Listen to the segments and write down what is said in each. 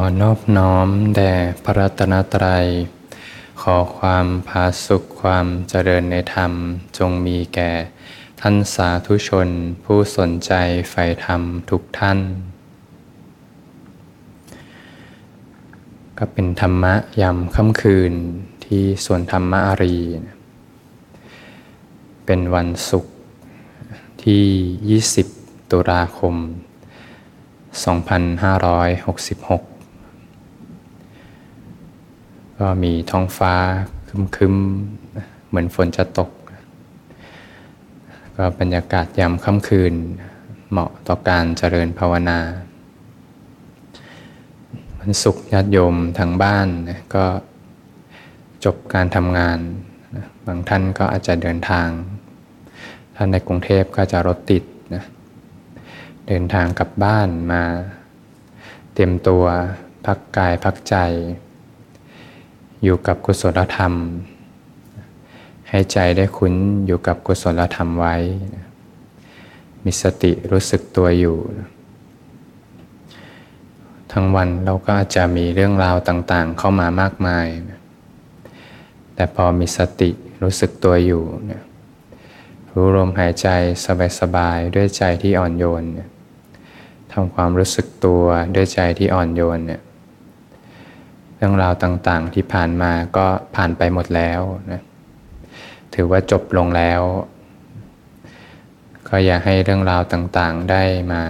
อนอบน้อมแด่พระรัตนตรัย ขอความพาสุขความเจริญในธรรมจงมีแก่ ท่านสาธุชนผู้สนใจใฝ่ธรรมทุกท่าน ก็เป็นธรรมะยามค่ำคืนที่สวนธรรมอารี เป็นวันศุกร์ที่ 20 ตุลาคม2566 ก็มีท้องฟ้าคึมๆ เหมือนฝนจะตก ก็บรรยากาศยามค่ำคืน เหมาะต่อการเจริญภาวนาวันศุกร์ญาติโยมทางบ้านก็จบการทำงาน บางท่านก็อาจจะเดินทาง ท่านในกรุงเทพก็จะรถติดนะเดินทางกลับบ้านมา เตรียมตัวพักกายพักใจ อยู่กับกุศลธรรม ให้ใจได้คุ้นอยู่กับกุศลธรรมไว้ มีสติรู้สึกตัวอยู่ ทั้งวันเราก็อาจจะมีเรื่องราวต่างๆ เข้ามามากมาย แต่พอมีสติรู้สึกตัวอยู่ รู้ลมหายใจสบายๆ ด้วยใจที่อ่อนโยนทำความรู้สึกตัวด้วยใจที่อ่อนโยนเนี่ย รื่องราวต่างๆ ที่ผ่านมาก็ผ่านไปหมดแล้วนะถือว่าจบลงแล้ว ก็อย่าให้เรื่องราวต่างๆ ได้มา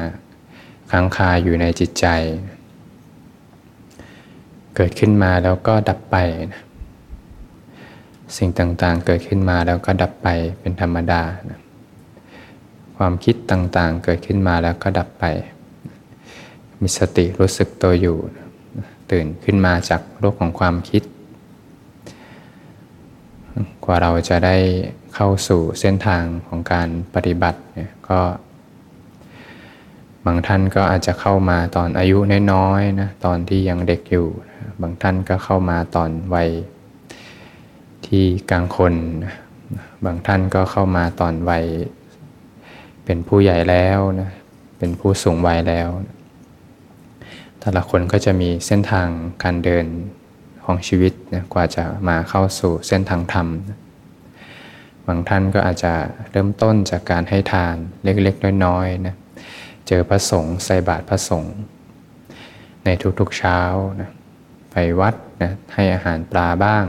ค้างคาอยู่ในจิตใจ เกิดขึ้นมาแล้วก็ดับไปนะสิ่งต่างๆ เกิดขึ้นมาแล้วก็ดับไปเป็นธรรมดานะความคิดต่างๆ เกิดขึ้นมาแล้วก็ดับไป มีสติรู้สึกตัวอยู่ ตื่นขึ้นมาจากโลกของความคิด กว่าเราจะได้เข้าสู่เส้นทางของการปฏิบัติเนี่ยก็บางท่านก็อาจจะเข้ามาตอนอายุน้อยๆนะตอนที่ยังเด็กอยู่ บางท่านก็เข้ามาตอนวัยที่กลางคน บางท่านก็เข้ามาตอนวัยเป็นผู้ใหญ่แล้วนะเป็นผู้สูงวัยแล้ว แต่ละคนก็จะมีเส้นทางการเดินของชีวิตนะกว่าจะมาเข้าสู่เส้นทางธรรม บางท่านก็อาจจะเริ่มต้นจากการให้ทานเล็กๆน้อยๆนะเจอพระสงฆ์ใส่บาตรพระสงฆ์ในทุกๆเช้านะไปวัดนะให้อาหารปลาบ้าง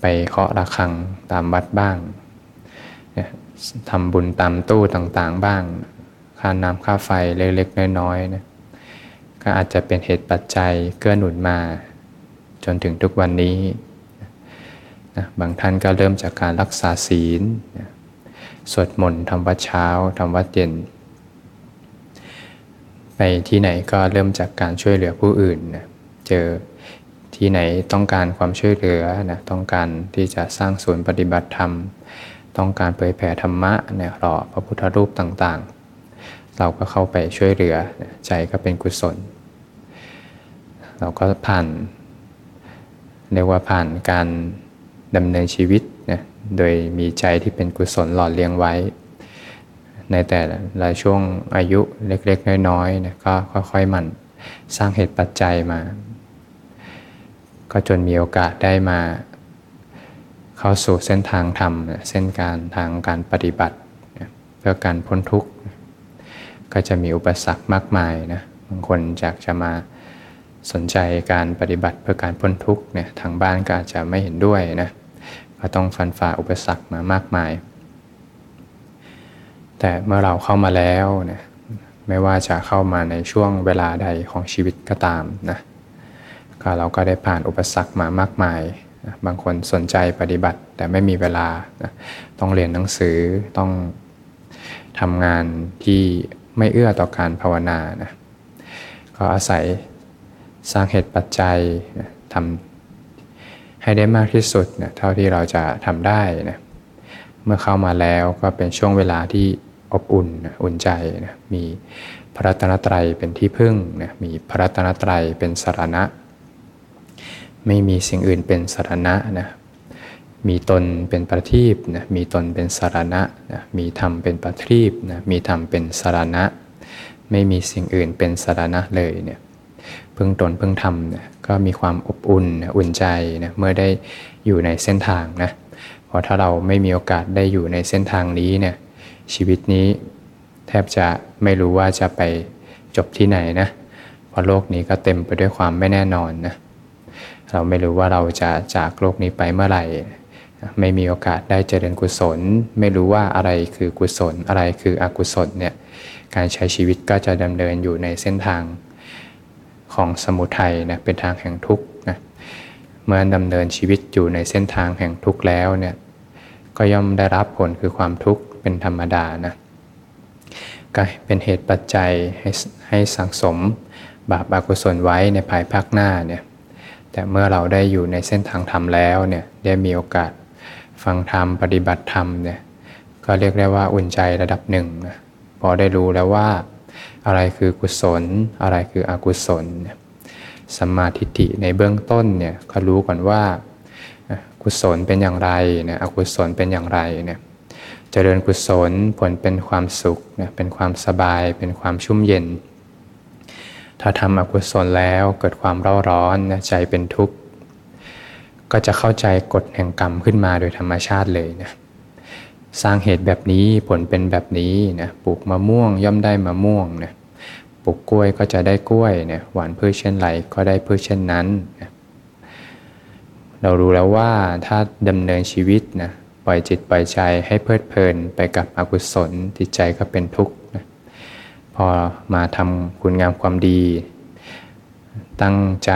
ไปเคาะระฆังตามวัดบ้างทำบุญตามตู้ต่างๆบ้าง ค่าน้ำค่าไฟเล็กๆน้อยๆนะ ก็อาจจะเป็นเหตุปัจจัยเกื้อหนุนมา จนถึงทุกวันนี้นะบางท่านก็เริ่มจากการรักษาศีลนะสวดมนต์ทำวัดเช้าทำวัดเย็น ไปที่ไหนก็เริ่มจากการช่วยเหลือผู้อื่นนะเจอที่ไหนต้องการความช่วยเหลือนะต้องการที่จะสร้างศูนย์ปฏิบัติธรรม ต้องการเผยแผ่ธรรมะเนี่ยรอพระพุทธรูปต่างๆ เราก็เข้าไปช่วยเหลือใจก็เป็นกุศล เราก็ผ่านเรียกว่าผ่านการดำเนินชีวิตนะโดยมีใจที่เป็นกุศลหล่อเลี้ยงไว้ ในแต่ละช่วงอายุเล็กๆ น้อยๆนะก็ค่อยๆมันสร้างเหตุปัจจัยมา ก็จนมีโอกาสได้มา เข้าสู่เส้นทางธรรมเส้นการทางการปฏิบัติ เพื่อการพ้นทุกข์ ก็จะมีอุปสรรคมากมายนะบางคนจากจะมา สนใจการปฏิบัติเพื่อการพ้นทุกข์เนี่ยทางบ้านก็อาจจะไม่เห็นด้วยนะก็ต้องฟันฝ่าอุปสรรคมามากมาย แต่เมื่อเราเข้ามาแล้วนะไม่ว่าจะเข้ามาในช่วงเวลาใดของชีวิตก็ตามนะก็เราก็ได้ผ่านอุปสรรคมามากมายนะบางคนสนใจปฏิบัติแต่ไม่มีเวลานะต้องเรียนหนังสือต้องทำงานที่ไม่เอื้อต่อการภาวนานะก็อาศัย สร้างเหตุปัจจัยทำให้ได้มากที่สุดนะเท่าที่เราจะทำได้นะเมื่อเข้ามาแล้วก็เป็นช่วงเวลาที่อบอุ่นนะอุ่นใจนะมีพระรัตนตรัยเป็นที่พึ่งนะมีพระรัตนตรัยเป็นสารณะ ไม่มีสิ่งอื่นเป็นสารณะนะมีตนเป็นประทีปนะมีตนเป็นสารณะนะมีธรรมเป็นประทีปนะมีธรรมเป็นสารณะ ไม่มีสิ่งอื่นเป็นสารณะเลยเนี่ย พึ่งตนพึ่งธรรมนะก็มีความอบอุ่นนะอุ่นใจนะเมื่อได้อยู่ในเส้นทางนะเพราะถ้าเราไม่มีโอกาสได้อยู่ในเส้นทางนี้เนี่ยชีวิตนี้แทบจะไม่รู้ว่าจะไปจบที่ไหนนะเพราะโลกนี้ก็เต็มไปด้วยความไม่แน่นอนนะเราไม่รู้ว่าเราจะจากโลกนี้ไปเมื่อไหร่ ไม่มีโอกาสได้เจริญกุศล ไม่รู้ว่าอะไรคือกุศล อะไรคืออกุศลเนี่ยการใช้ชีวิตก็จะดำเนินอยู่ในเส้นทาง ของสมุทัยนะเป็นทางแห่งทุกข์นะเมื่อดำเนินชีวิตอยู่ในเส้นทางแห่งทุกข์แล้วเนี่ยก็ย่อมได้รับผลคือความทุกข์เป็นธรรมดานะก็เป็นเหตุปัจจัยให้ให้สังสมบาปอากุศลไว้ในภายภาคหน้าเนี่ยแต่เมื่อเราได้อยู่ในเส้นทางธรรมแล้วเนี่ยได้มีโอกาสฟังธรรมปฏิบัติธรรมเนี่ยก็เรียกได้ว่าอุ่นใจระดับหนึ่งนะพอได้รู้แล้วว่า อะไรคือกุศล อะไรคืออกุศลสัมมาทิฏฐิในเบื้องต้นเนี่ยก็รู้ก่อนว่ากุศลเป็นอย่างไรเนี่ยอกุศลเป็นอย่างไรเนี่ยเจริญกุศลผลเป็นความสุขเนี่ยเป็นความสบายเป็นความชุ่มเย็น ถ้าทำอกุศลแล้วเกิดความเร่าร้อนใจเป็นทุกข์ ก็จะเข้าใจกฎแห่งกรรมขึ้นมาโดยธรรมชาติเลยนะ สร้างเหตุแบบนี้ผลเป็นแบบนี้นะปลูกมะม่วงย่อมได้มะม่วงนะปลูกกล้วยก็จะได้กล้วยนะหวานพืชเช่นไรก็ได้พืชเช่นนั้นนะเรารู้แล้วว่าถ้าดำเนินชีวิตนะปล่อยจิตปล่อยใจให้เพลิดเพลินไปกับอกุศลจิตใจก็เป็นทุกข์นะพอมาทำคุณงามความดี ตั้งใจ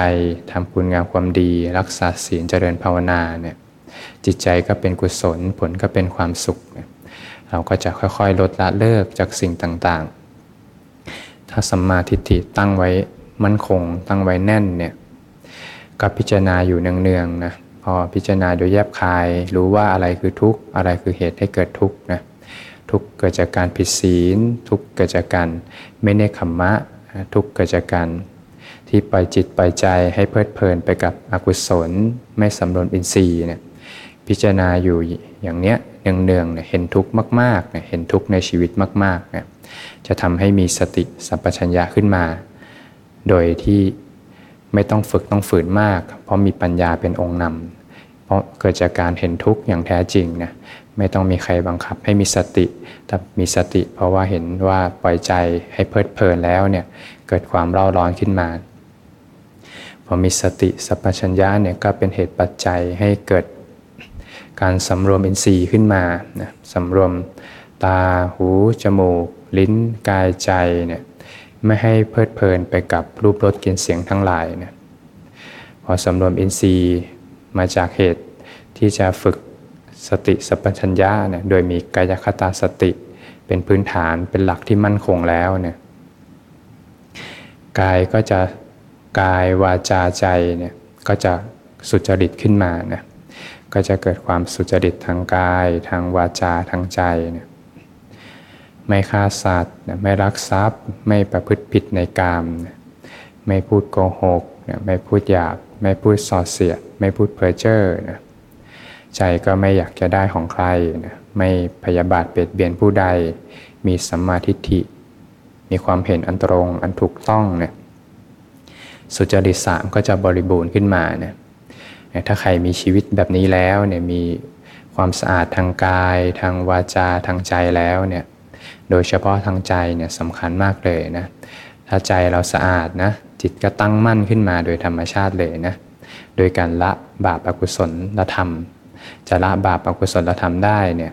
ทำคุณงามความดี รักษาศีลเจริญภาวนาเนี่ย จิตใจก็เป็นกุศลผลก็เป็นความสุข เราก็จะค่อยๆ ลดละเลิกจากสิ่งต่างๆ ถ้าสัมมาทิฏฐิตั้งไว้มั่นคง ตั้งไว้แน่นเนี่ยก็พิจารณาอยู่เนืองๆนะพอพิจารณาโดยแยบคาย รู้ว่าอะไรคือทุกข์อะไรคือเหตุให้เกิดทุกข์นะทุกข์เกิดจากการผิดศีล ทุกข์เกิดจากการไม่เนคขมมะ ทุกข์เกิดจากการที่ปล่อยจิตปล่อยใจให้เพลิดเพลินไปกับอกุศล ไม่สำรวมอินทรีย์เนี่ย พิจารณาอยู่อย่างเนี้ยเนืองๆเนี่ยเห็นทุกข์มากๆเนี่ยเห็นทุกข์ในชีวิตมากๆเนี่ยจะทำให้มีสติสัมปชัญญะขึ้นมา โดยที่ไม่ต้องฝึกต้องฝืนมาก เพราะมีปัญญาเป็นองค์นำเพราะเกิดจากการเห็นทุกข์อย่างแท้จริงนี่ยไม่ต้องมีใครบังคับให้มีสติแต่มีสติ เพราะว่าเห็นว่าปล่อยใจให้เพลิดเพลินแล้วเนี่ยเกิดความเร่าร้อนขึ้นมาพอมีสติสัพพัญญะเนี่ยก็เป็นเหตุปัจจัยให้เกิด การสำรวมอินทรีย์ขึ้นมานะสำรวมตาหู จมูก ลิ้นกายใจเนี่ยไม่ให้เพลิดเพลินไปกับรูปรสกลิ่นเสียงทั้งหลายเนี่ยพอสำรวมอินทรีย์มาจากเหตุที่จะฝึกสติสัพพัญญาเนี่ยโดยมีกายคตาสติ เป็นพื้นฐานเป็นหลักที่มั่นคงแล้วเนี่ยกายก็จะกายวาจาใจเนี่ยก็จะสุจริตขึ้นมานะ ก็จะเกิดความสุจริตทางกาย ทางวาจาทางใจเนี่ยไม่ฆ่าสัตว์ไม่รักทรัพย์ ไม่ประพฤติผิดในกาม ไม่พูดโกหก ไม่พูดหยาบ ไม่พูดส่อเสียด ไม่พูดเพ้อเจ้อนะใจก็ไม่อยากจะได้ของใครนะไม่พยาบาทเบียดเบียนผู้ใด มีสัมมาทิฏฐิ มีความเห็นอันตรงอันถูกต้องเนี่ยสุจริตสามก็จะบริบูรณ์ขึ้นมาเนี่ย ถ้าใครมีชีวิตแบบนี้แล้วเนี่ยมีความสะอาดทางกาย ทางวาจาทางใจแล้วเนี่ยโดยเฉพาะทางใจเนี่ยสำคัญมากเลยนะถ้าใจเราสะอาดนะจิตก็ตั้งมั่นขึ้นมาโดยธรรมชาติเลยนะโดยการละบาปอกุศลละธรรม จะละบาปอกุศลละธรรมได้เนี่ย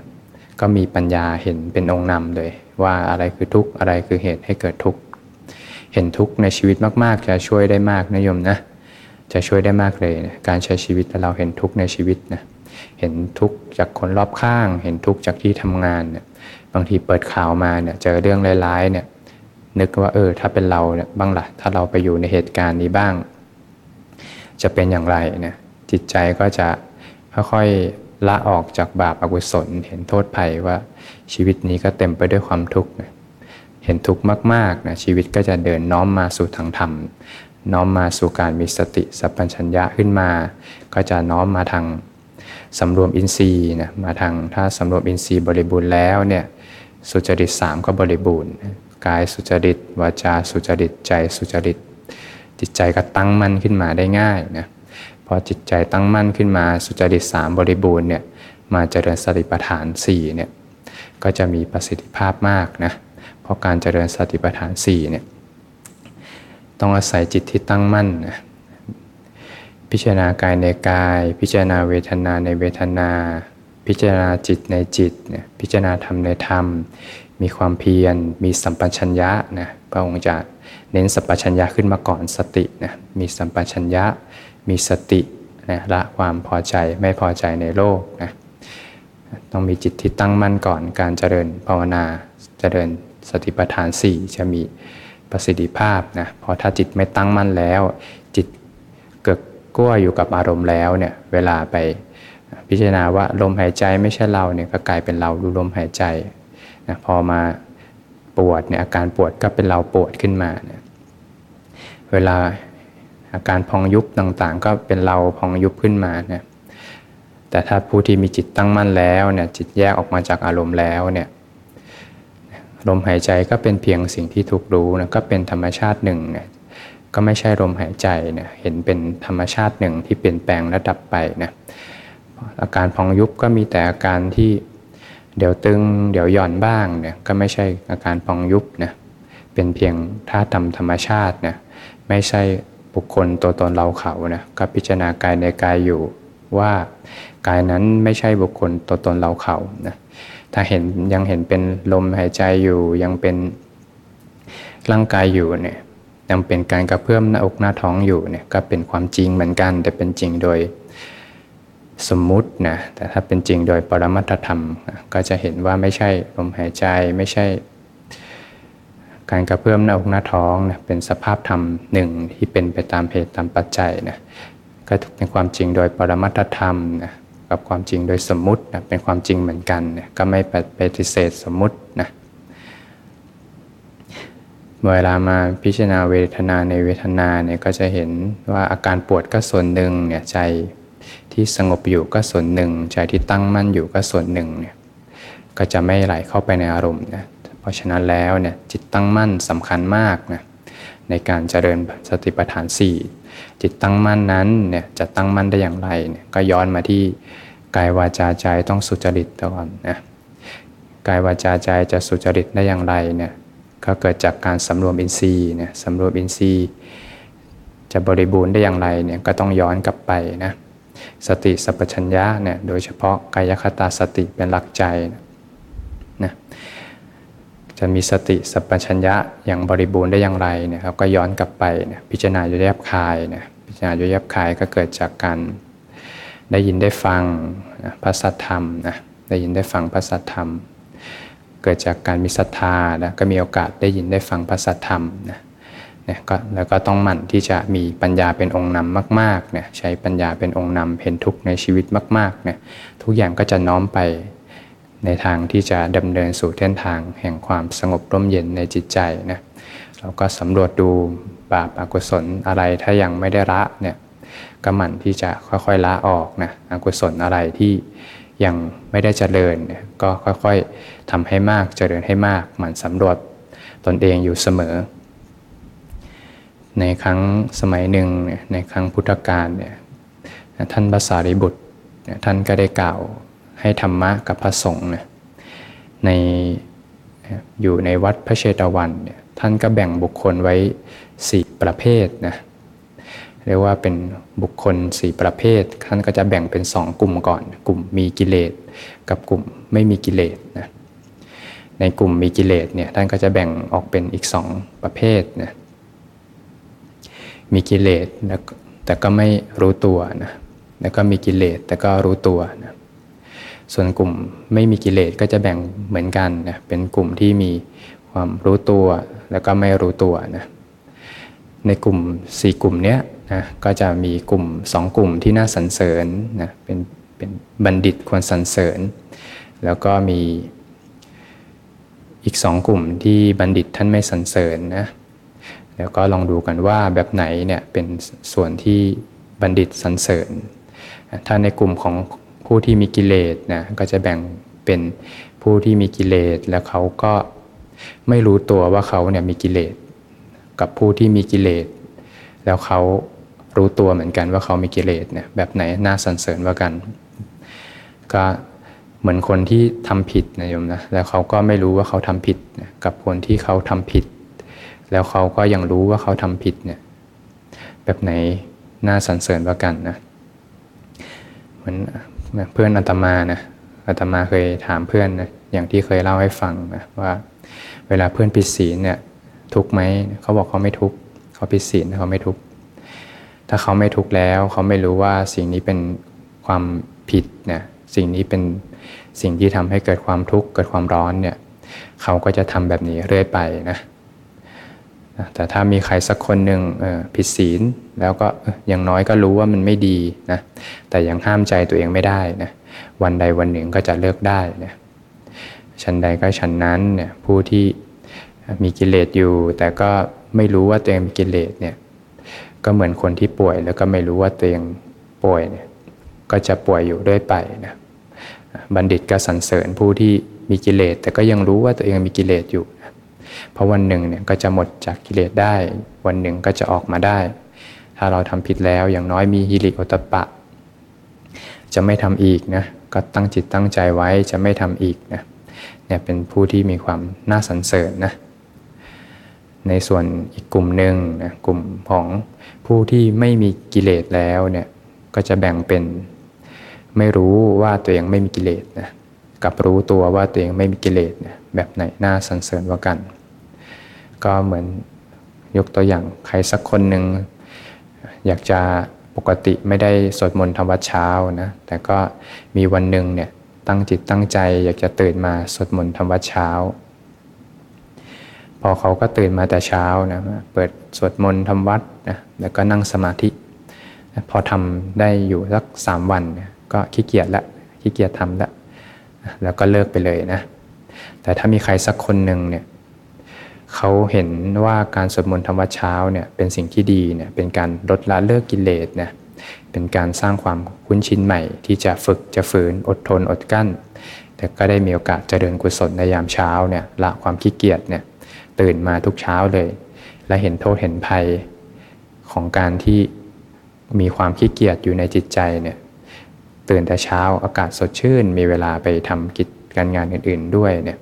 ก็มีปัญญาเห็นเป็นองค์นำเลย ว่าอะไรคือทุกข์อะไรคือเหตุให้เกิดทุกข์เห็นทุกข์ในชีวิตมากๆ จะช่วยได้มากนะโยมนะ จะช่วยได้มากเลยนะการใช้ชีวิตเราเห็นทุกในชีวิตนะเห็นทุกจากคนรอบข้าง เห็นทุกจากที่ทำงานเนี่ยบางทีเปิดข่าวมาเนี่ยเจอเรื่องร้ายๆเนี่ยนึกว่าเออถ้าเป็นเราเนี่ยบ้างละ่ะถ้าเราไปอยู่ในเหตุการณ์นี้บ้าง จะเป็นอย่างไรเนี่ยจิตใจก็จะค่อยๆละออกจากบาปอากุศล เห็นโทษภัยว่าชีวิตนี้ก็เต็มไปด้วยความทุกข์เห็นทุกข์มากๆนะชีวิตก็จะเดินน้อมมาสู่ทางธรรม น้อมมาสู่การมีสติสัพพัญญะขึ้นมา ก็จะน้อมมาทางสำรวมอินทรีย์นะมาทางถ้าสำรวมอินทรีย์บริบูรณ์แล้วเนี่ยสุจริตสามก็บริบูรณ์กายสุจริตวาจาสุจริตใจสุจริต จิตใจก็ตั้งมั่นขึ้นมาได้ง่ายนะพอจิตใจตั้งมั่นขึ้นมาสุจริตสามบริบูรณ์เนี่ยมาเจริญสติปัฏฐาน4เนี่ยก็จะมีประสิทธิภาพมากนะเพราะการเจริญสติปัฏฐาน4เนี่ย ต้องอาศัยจิตที่ตั้งมั่นนะพิจารณากายในกาย พิจารณาเวทนาในเวทนา พิจารณาจิตในจิตเนี่ยพิจารณาธรรมในธรรม มีความเพียร มีสัมปชัญญะนะพระองค์จะเน้นสัมปชัญญะขึ้นมาก่อนสตินะมีสัมปชัญญะ มีสตินะละความพอใจไม่พอใจในโลกนะต้องมีจิตที่ตั้งมั่นก่อนการเจริญภาวนาเจริญสติปัฏฐาน 4 จะมี ประสิทธิภาพนะพอถ้าจิตไม่ตั้งมั่นแล้ว จิตเกิดกลัวอยู่กับอารมณ์แล้วเนี่ยเวลาไปพิจารณาว่าลมหายใจไม่ใช่เราเนี่ยก็กลายเป็นเราดูลมหายใจนะพอมาปวดเนี่ยอาการปวดก็เป็นเราปวดขึ้นมาเนี่ยเวลาอาการพองยุบต่างๆ ก็เป็นเราพองยุบขึ้นมาเนี่ยแต่ถ้าผู้ที่มีจิตตั้งมั่นแล้วเนี่ยจิตแยกออกมาจากอารมณ์แล้วเนี่ย ลมหายใจก็เป็นเพียงสิ่งที่ถูกรู้นะก็เป็นธรรมชาติหนึ่งเนี่ยก็ไม่ใช่ลมหายใจเนี่ยเห็นเป็นธรรมชาติหนึ่งที่เปลี่ยนแปลงและดับไปนะอาการพองยุบก็มีแต่อาการที่เดี๋ยวตึงเดี๋ยวหย่อนบ้างเนี่ยก็ไม่ใช่อาการพองยุบนะเป็นเพียงธาตุธรรมธรรมชาตินะไม่ใช่บุคคลตัวตนเราเขานะก็พิจารณากายในกายอยู่ว่ากายนั้นไม่ใช่บุคคลตัวตนเราเขานะ ถ้าเห็นยังเห็นเป็นลมหายใจอยู่ยังเป็นร่างกายอยู่เนี่ยยังเป็นการกระเพื่อมหน้าอกหน้าท้องอยู่เนี่ยก็เป็นความจริงเหมือนกัน แต่เป็นจริงโดยสมมุตินะแต่ถ้าเป็นจริงโดยปรมัตธรรม ก็จะเห็นว่าไม่ใช่ลมหายใจไม่ใช่ การกระเพื่อมหน้าอกหน้าท้องนะเป็นสภาพธรรมหนึ่งที่เป็นไปตามเหตุตามปัจจัยนะก็เป็นความจริงโดยปรมัตธรรมนะ กับความจริงโดยสมมุตินะเป็นความจริงเหมือนกันนะก็ไม่ปฏิเสธสมมุตินะเวลามาพิจารณาเวทนาในเวทนาเนี่ยก็จะเห็นว่าอาการปวดก็ส่วนหนึ่งเนี่ยใจที่สงบอยู่ก็ส่วนหนึ่ง ใจที่ตั้งมั่นอยู่ก็ส่วนหนึ่งเนี่ยก็จะไม่ไหลเข้าไปในอารมณ์นะเพราะฉะนั้นแล้วเนี่ยจิตตั้งมั่นสำคัญมากนะ ในการเจริญสติปัฏฐาน 4 จิตตั้งมั่นนั้นเนี่ยจะตั้งมั่นได้อย่างไรเนี่ยก็ย้อนมาที่กายวาจาใจต้องสุจริตก่อนนะกายวาจาใจจะสุจริตได้อย่างไรเนี่ยก็เกิดจากการสำรวมอินทรีย์เนี่ยสำรวมอินทรีย์ จะบริบูรณ์ได้อย่างไรเนี่ยก็ต้องย้อนกลับไปนะสติสัพพัญญะเนี่ยโดยเฉพาะกายคตาสติเป็นหลักใจนะ จะมีสติสัพพัญญะอย่างบริบูรณ์ได้อย่างไรเนี่ยครับ ก็ย้อนกลับไปนะพิจารณาโดยแยบคายนะพิจารณาโดยแยบคายก็เกิดจากการได้ยินได้ฟังนะพระสัทธรรมนะได้ยินได้ฟังพระสัทธรรม เกิดจากการมีศรัทธานะก็มีโอกาสได้ยินได้ฟังพระสัทธรรมนะเนี่ยก็แล้วก็ต้องหมั่นที่จะมีปัญญาเป็นองค์นำมากๆเนี่ยใช้ปัญญาเป็นองค์นำเห็นทุกข์ในชีวิตมากๆเนี่ยทุกอย่างก็จะน้อมไป ในทางที่จะดำเนินสู่เส้นทางแห่งความสงบร่มเย็นในจิตใจนะเราก็สำรวจดูบาปอกุศลอะไรถ้ายังไม่ได้ละเนี่ยก็หมั่นที่จะค่อยๆละออกนะอกุศลอะไรที่ยังไม่ได้เจริญเนี่ยก็ค่อยๆทำให้มากเจริญให้มากหมั่นสำรวจตนเองอยู่เสมอ ในครั้งสมัยหนึ่งในครั้งพุทธกาลเนี่ยท่านภาษาริบุตรท่านก็ได้กล่าว ให้ธรรมะกับพระสงฆ์เนี่ยในอยู่ในวัดพระเชตวันเนี่ยท่านก็แบ่งบุคคลไว้สี่ประเภทนะเรียกว่าเป็นบุคคลสี่ประเภท ท่านก็จะแบ่งเป็นสองกลุ่มก่อน กลุ่มมีกิเลสกับกลุ่มไม่มีกิเลสนะในกลุ่มมีกิเลสเนี่ยท่านก็จะแบ่งออกเป็นอีกสองประเภทนะมีกิเลสแต่ก็ไม่รู้ตัวนะแล้วก็มีกิเลสแต่ก็รู้ตัวนะ ส่วนกลุ่มไม่มีกิเลสก็จะแบ่งเหมือนกันนะเป็นกลุ่มที่มีความรู้ตัวแล้วก็ไม่รู้ตัวนะในกลุ่ม 4 กลุ่มนี้นะก็จะมีกลุ่ม 2 กลุ่มที่น่าสรรเสริญนะเป็นเป็นบัณฑิตควรสรรเสริญ แล้วก็มีอีกสองกลุ่มที่บัณฑิตท่านไม่สรรเสริญนะแล้วก็ลองดูกันว่าแบบไหนเนี่ยเป็นส่วนที่บัณฑิตสรรเสริญ ถ้าในกลุ่มของ ผู้ที่มีกิเลสนะก็จะแบ่งเป็นผู้ที่มีกิเลสแล้วเขาก็ไม่รู้ตัวว่าเขาเนี่ยมีกิเลสกับผู้ที่มีกิเลสแล้วเขารู้ตัวเหมือนกันว่าเขามีกิเลสเนี่ยแบบไหนน่าสรรเสริญว่ากัน ก็เหมือนคนที่ทำผิดนะโยมนะแล้วเขาก็ไม่รู้ว่าเขาทำผิดกับคนที่เขาทำผิด แล้วเขาก็ยังรู้ว่าเขาทำผิดเนี่ยแบบไหนน่าสรรเสริญว่ากันนะเหมือน เพื่อนอาตมานะอาตมาเคยถามเพื่อนนะอย่างที่เคยเล่าให้ฟังนะว่า เวลาเพื่อนผิดศีลเนี่ยทุกไหมเขาบอกเขาไม่ทุกเขาผิดศีลเขาไม่ทุกถ้าเขาไม่ทุกแล้วเขาไม่รู้ว่าสิ่งนี้เป็นความผิดนะสิ่งนี้เป็นสิ่งที่ทำให้เกิดความทุกข์เกิดความร้อนเนี่ยเขาก็จะทำแบบนี้เรื่อยไปนะ แต่ถ้ามีใครสักคนหนึ่งผิดศีลแล้วก็อย่างน้อยก็รู้ว่ามันไม่ดีนะแต่ยังห้ามใจตัวเองไม่ได้นะวันใดวันหนึ่งก็จะเลิกได้นะชั้นใดก็ชั้นนั้นเนี่ยผู้ที่มีกิเลสอยู่ แต่ก็ไม่รู้ว่าตัวเองมีกิเลสเนี่ยก็เหมือนคนที่ป่วยแล้วก็ไม่รู้ว่าตัวเองป่วยเนี่ยก็จะป่วยอยู่ด้วยไปนะบัณฑิตก็สรรเสริญผู้ที่มีกิเลสแต่ก็ยังรู้ว่าตัวเองมีกิเลสอยู่ เพราะวันหนึ่งเนี่ยก็จะหมดจากกิเลสได้ วันหนึ่งก็จะออกมาได้ ถ้าเราทำผิดแล้วอย่างน้อยมีฮิริโอตปะ จะไม่ทำอีกนะก็ตั้งจิตตั้งใจไว้จะไม่ทำอีกนะเนี่ยเป็นผู้ที่มีความน่าสรรเสริญนะในส่วนอีกกลุ่มหนึ่งนะกลุ่มของผู้ที่ไม่มีกิเลสแล้วเนี่ยก็จะแบ่งเป็นไม่รู้ว่าตัวเองไม่มีกิเลสนะกับรู้ตัวว่าตัวเองไม่มีกิเลสนะแบบไหนน่าสรรเสริญว่ากัน ก็เหมือนยกตัวอย่างใครสักคนหนึ่งอยากจะปกติไม่ได้สวดมนต์ทำวัดเช้านะแต่ก็มีวันหนึ่งเนี่ยตั้งจิตตั้งใจอยากจะตื่นมาสวดมนต์ทำวัดเช้า พอเขาก็ตื่นมาแต่เช้านะเปิดสวดมนต์ทำวัดนะแล้วก็นั่งสมาธิพอทำได้อยู่สักสามวันก็ขี้เกียจละขี้เกียจทำละแล้วก็เลิกไปเลยนะแต่ถ้ามีใครสักคนหนึ่งเนี่ย เขาเห็นว่าการสวดมนต์ธรรมวัเช้าเนี่ยเป็นสิ่งที่ดีเนี่ยเป็นการลดละเลิกกิเลสเนี่ยเป็นการสร้างความคุ้นชินใหม่ ที่จะฝึกจะฝืนอดทนอดกั้น แต่ก็ได้มีโอกาสเจริญกุศลในยามเช้าเนี่ยละความขี้เกียจเนี่ยตื่นมาทุกเช้าเลย และเห็นโทษเห็นภัยของการที่มีความขี้เกียจอยู่ในจิตใจเนี่ยตื่นแต่เช้าอากาศสดชื่น มีเวลาไปทำกิจการงานอื่น ๆ ด้วยเนี่ย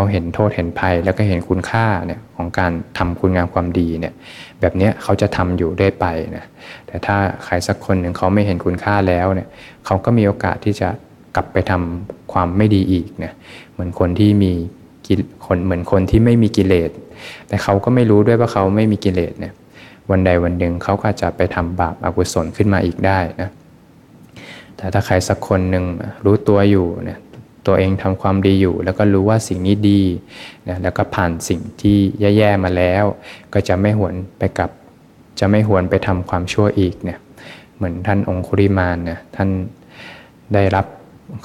เขาเห็นโทษเห็นภัย แล้วก็เห็นคุณค่าเนี่ยของการทำคุณงามความดีเนี่ยแบบนี้เขาจะทำอยู่ได้ไปนะแต่ถ้าใครสักคนหนึ่งเขาไม่เห็นคุณค่าแล้วเนี่ยเขาก็มีโอกาสที่จะกลับไปทำความไม่ดีอีกเนี่ยเหมือนคนที่มีคนเหมือนคนที่ไม่มีกิเลส แต่เขาก็ไม่รู้ด้วยว่าเขาไม่มีกิเลสเนี่ยวันใดวันหนึ่งเขาก็จะไปทำบาปอากุศลขึ้นมาอีกได้นะแต่ถ้าใครสักคนหนึ่งรู้ตัวอยู่เนี่ย ตัวเองทำความดีอยู่ แล้วก็รู้ว่าสิ่งนี้ดีนะแล้วก็ผ่านสิ่งที่แย่ๆมาแล้ว ก็จะไม่หวนไปกับจะไม่หวนไปทำความชั่วอีกเนี่ยเหมือนท่านองคุริมานเนี่ยท่านได้รับ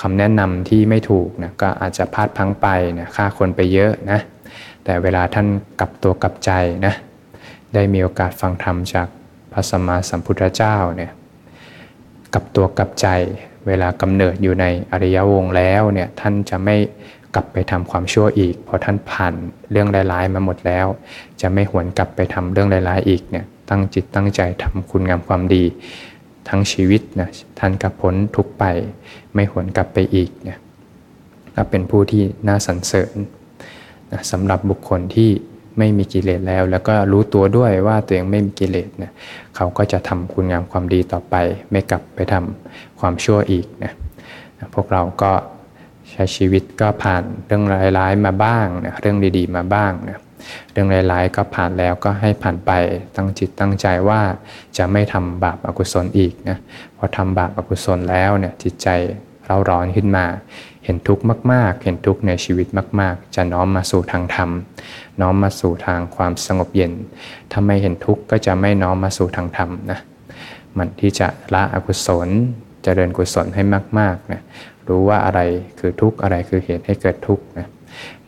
คำแนะนำที่ไม่ถูกนะก็อาจจะพลาดพังไปนะฆ่าคนไปเยอะนะแต่เวลาท่านกลับตัวกลับใจนะได้มีโอกาสฟังธรรมจากพระสัมมาสัมพุทธเจ้าเนี่ยกลับตัวกลับใจ เวลากำเนิดอยู่ในอริยวงแล้วเนี่ยท่านจะไม่กลับไปทำความชั่วอีก เพราะท่านผ่านเรื่องร้ายๆมาหมดแล้ว จะไม่หวนกลับไปทำเรื่องร้ายๆอีกเนี่ยตั้งจิตตั้งใจทำคุณงามความดี ทั้งชีวิตนะท่านก็พ้นทุกไป ไม่หวนกลับไปอีกเนี่ยก็เป็นผู้ที่น่าสรรเสริญนะสำหรับบุคคลที่ไม่มีกิเลสแล้ว แล้วก็รู้ตัวด้วยว่าตัวเองไม่มีกิเลสเนี่ยเขาก็จะทำคุณงามความดีต่อไป ไม่กลับไปทำ ความชั่วอีกนะพวกเราก็ใช้ชีวิตก็ผ่านเรื่องร้ายๆมาบ้างนะเรื่องดีๆมาบ้างนะเรื่องร้ายๆก็ผ่านแล้วก็ให้ผ่านไปตั้งจิตตั้งใจว่าจะไม่ทำบาปอกุศลอีกนะพอทำบาปอกุศลแล้วเนี่ยจิตใจเราร้อนขึ้นมา เห็นทุกข์มาก ๆ เห็นทุกข์ในชีวิตมาก ๆ จะน้อมมาสู่ทางธรรม น้อมมาสู่ทางความสงบเย็นถ้าไม่เห็นทุกข์ก็จะไม่น้อมมาสู่ทางธรรมนะมันที่จะละอกุศล เจริญกุศลให้มากๆนะรู้ว่าอะไรคือทุกข์อะไรคือเหตุให้เกิดทุกข์นะ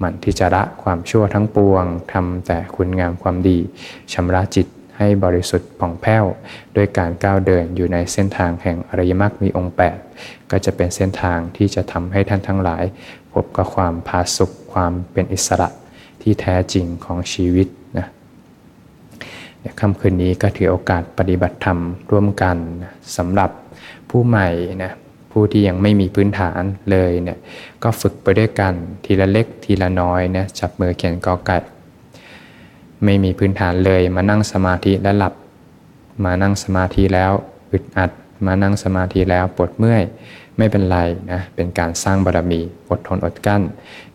มันที่จะละความชั่วทั้งปวงทำแต่คุณงามความดีชำระจิตให้บริสุทธิ์ผ่องแผ้วด้วยการก้าวเดินอยู่ในเส้นทางแห่งอริยมรรคมีองค์ 8 ก็จะเป็นเส้นทางที่จะทำให้ท่านทั้งหลาย พบกับความพาสุขความเป็นอิสระที่แท้จริงของชีวิตนะค่ำคืนนี้ก็ถือโอกาสปฏิบัติธรรมร่วมกันสำหรับ ผู้ใหม่นะผู้ที่ยังไม่มีพื้นฐานเลยเนี่ยก็ฝึกไปด้วยกันทีละเล็กทีละน้อยนะจับมือเขียนกอไก่ไม่มีพื้นฐานเลยมานั่งสมาธิแล้วหลับ มานั่งสมาธิแล้วอึดอัด มานั่งสมาธิแล้วปวดเมื่อยไม่เป็นไรนะเป็นการสร้างบารมีอดทนอดกั้น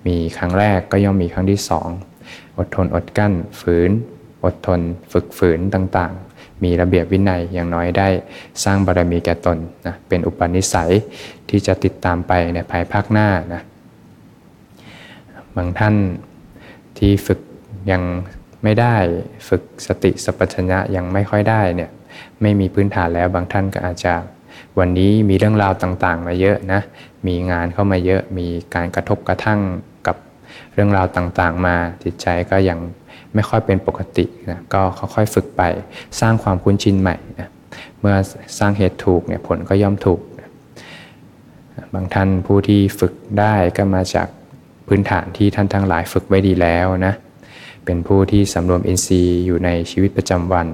มีครั้งแรกก็ย่อมมีครั้งที่สองอดทนอดกั้น ฝืน อดทน ฝึกฝืนต่าง มีระเบียบวินัยอย่างน้อยได้สร้างบารมีแก่ตนนะเป็นอุปนิสัยที่จะติดตามไปในภายภาคหน้านะบางท่านที่ฝึกยังไม่ได้ฝึกสติสัพพัญญะยังไม่ค่อยได้เนี่ยไม่มีพื้นฐานแล้วบางท่านก็อาจจะวันนี้มีเรื่องราวต่างๆ มาเยอะนะมีงานเข้ามาเยอะมีการกระทบกระทั่งกับเรื่องราวต่างๆ มาจิตใจก็ยัง ไม่ค่อยเป็นปกตินะก็ค่อยๆฝึกไปสร้างความคุ้นชินใหม่นะเมื่อสร้างเหตุถูกเนี่ยผลก็ย่อมถูกนะบางท่านผู้ที่ฝึกได้ก็มาจากพื้นฐานที่ท่านทั้งหลายฝึกไว้ดีแล้วนะเป็นผู้ที่สำรวมอินทรีย์อยู่ในชีวิตประจำวัน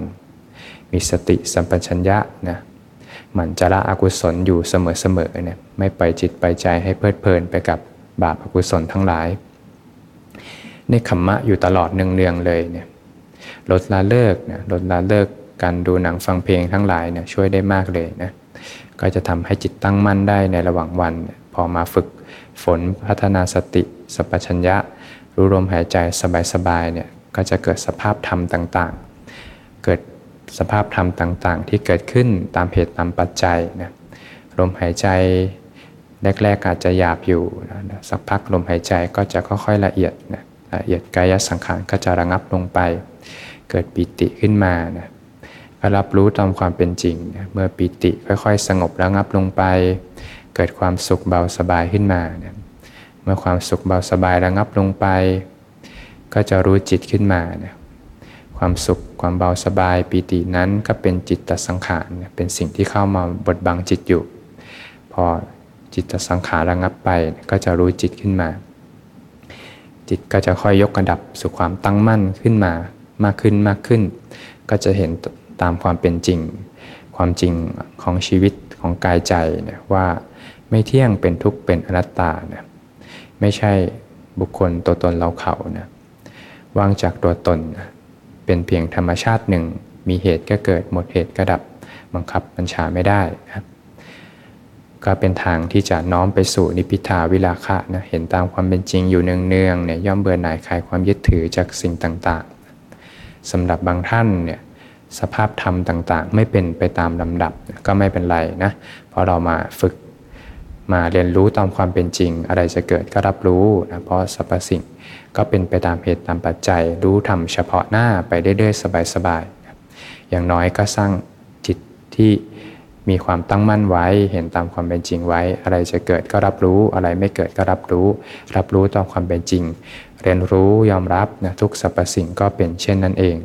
มีสติสัมปชัญญะนะหมั่นจะละอกุศลอยู่เสมอๆเนี่ยไม่ปล่อยจิตปล่อยใจให้เพลิดเพลินไปกับบาปอกุศลทั้งหลาย ในขมมะอยู่ตลอดเนืองๆเลยเนี่ยลดละเลิกนะลดละเลิกการดูหนังฟังเพลงทั้งหลายเนี่ยช่วยได้มากเลยนะก็จะทำให้จิตตั้งมั่นได้ในระหว่างวัน พอมาฝึกฝนพัฒนาสติสัพชัญญะ รู้ลมหายใจสบายๆเนี่ยก็จะเกิดสภาพธรรมต่างๆ เกิดสภาพธรรมต่างๆ ที่เกิดขึ้นตามเหตุตามปัจจัยนะลมหายใจแรกๆอาจจะหยาบอยู่นะสักพักลมหายใจก็จะค่อยๆละเอียดนะ ละเอียดกายสังขารก็จะระงับลงไป เกิดปิติขึ้นมานะก็รับรู้ตามความเป็นจริงนะเมื่อปิติค่อยๆ สงบระงับลงไป เกิดความสุขเบาสบายขึ้นมานะเมื่อความสุขเบาสบายระงับลงไป ก็จะรู้จิตขึ้นมานะความสุขความเบาสบายปีตินั้นก็เป็นจิตตสังขารเป็นสิ่งที่เข้ามาบดบังจิตอยู่ พอจิตตสังขารระงับไปก็จะรู้จิตขึ้นมา จิตก็จะค่อยยกระดับสู่ความตั้งมั่นขึ้นมามากขึ้นมากขึ้น ก็จะเห็นตามความเป็นจริง ความจริงของชีวิตของกายใจเนี่ยว่าไม่เที่ยงเป็นทุกข์เป็นอนัตตาเนี่ยไม่ใช่บุคคลตัวตนเราเขานะวางจากตัวตนนะเป็นเพียงธรรมชาติหนึ่ง มีเหตุก็เกิดหมดเหตุก็ดับบังคับบัญชาไม่ได้นะครับ ก็เป็นทางที่จะน้อมไปสู่นิพิทาวิลาคะนะเห็นตามความเป็นจริงอยู่เนืองๆเนี่ยย่อมเบื่อหน่ายคลายความยึดถือจากสิ่งต่างๆสำหรับบางท่านเนี่ยสภาพธรรมต่างๆ ไม่เป็นไปตามลำดับก็ไม่เป็นไรนะเพราะเรามาฝึกมาเรียนรู้ตามความเป็นจริง อะไรจะเกิดก็รับรู้นะเพราะสรรพสิ่งก็เป็นไปตามเหตุตามปัจจัย รู้ทำเฉพาะหน้าไปเรื่อยๆสบายๆอย่างน้อยก็สร้างจิตที่ มีความตั้งมั่นไว้ เห็นตามความเป็นจริงไว้ อะไรจะเกิดก็รับรู้ อะไรไม่เกิดก็รับรู้ รับรู้ต่อความเป็นจริง เรียนรู้ยอมรับนะทุกสรรพสิ่งก็เป็นเช่นนั้นเอง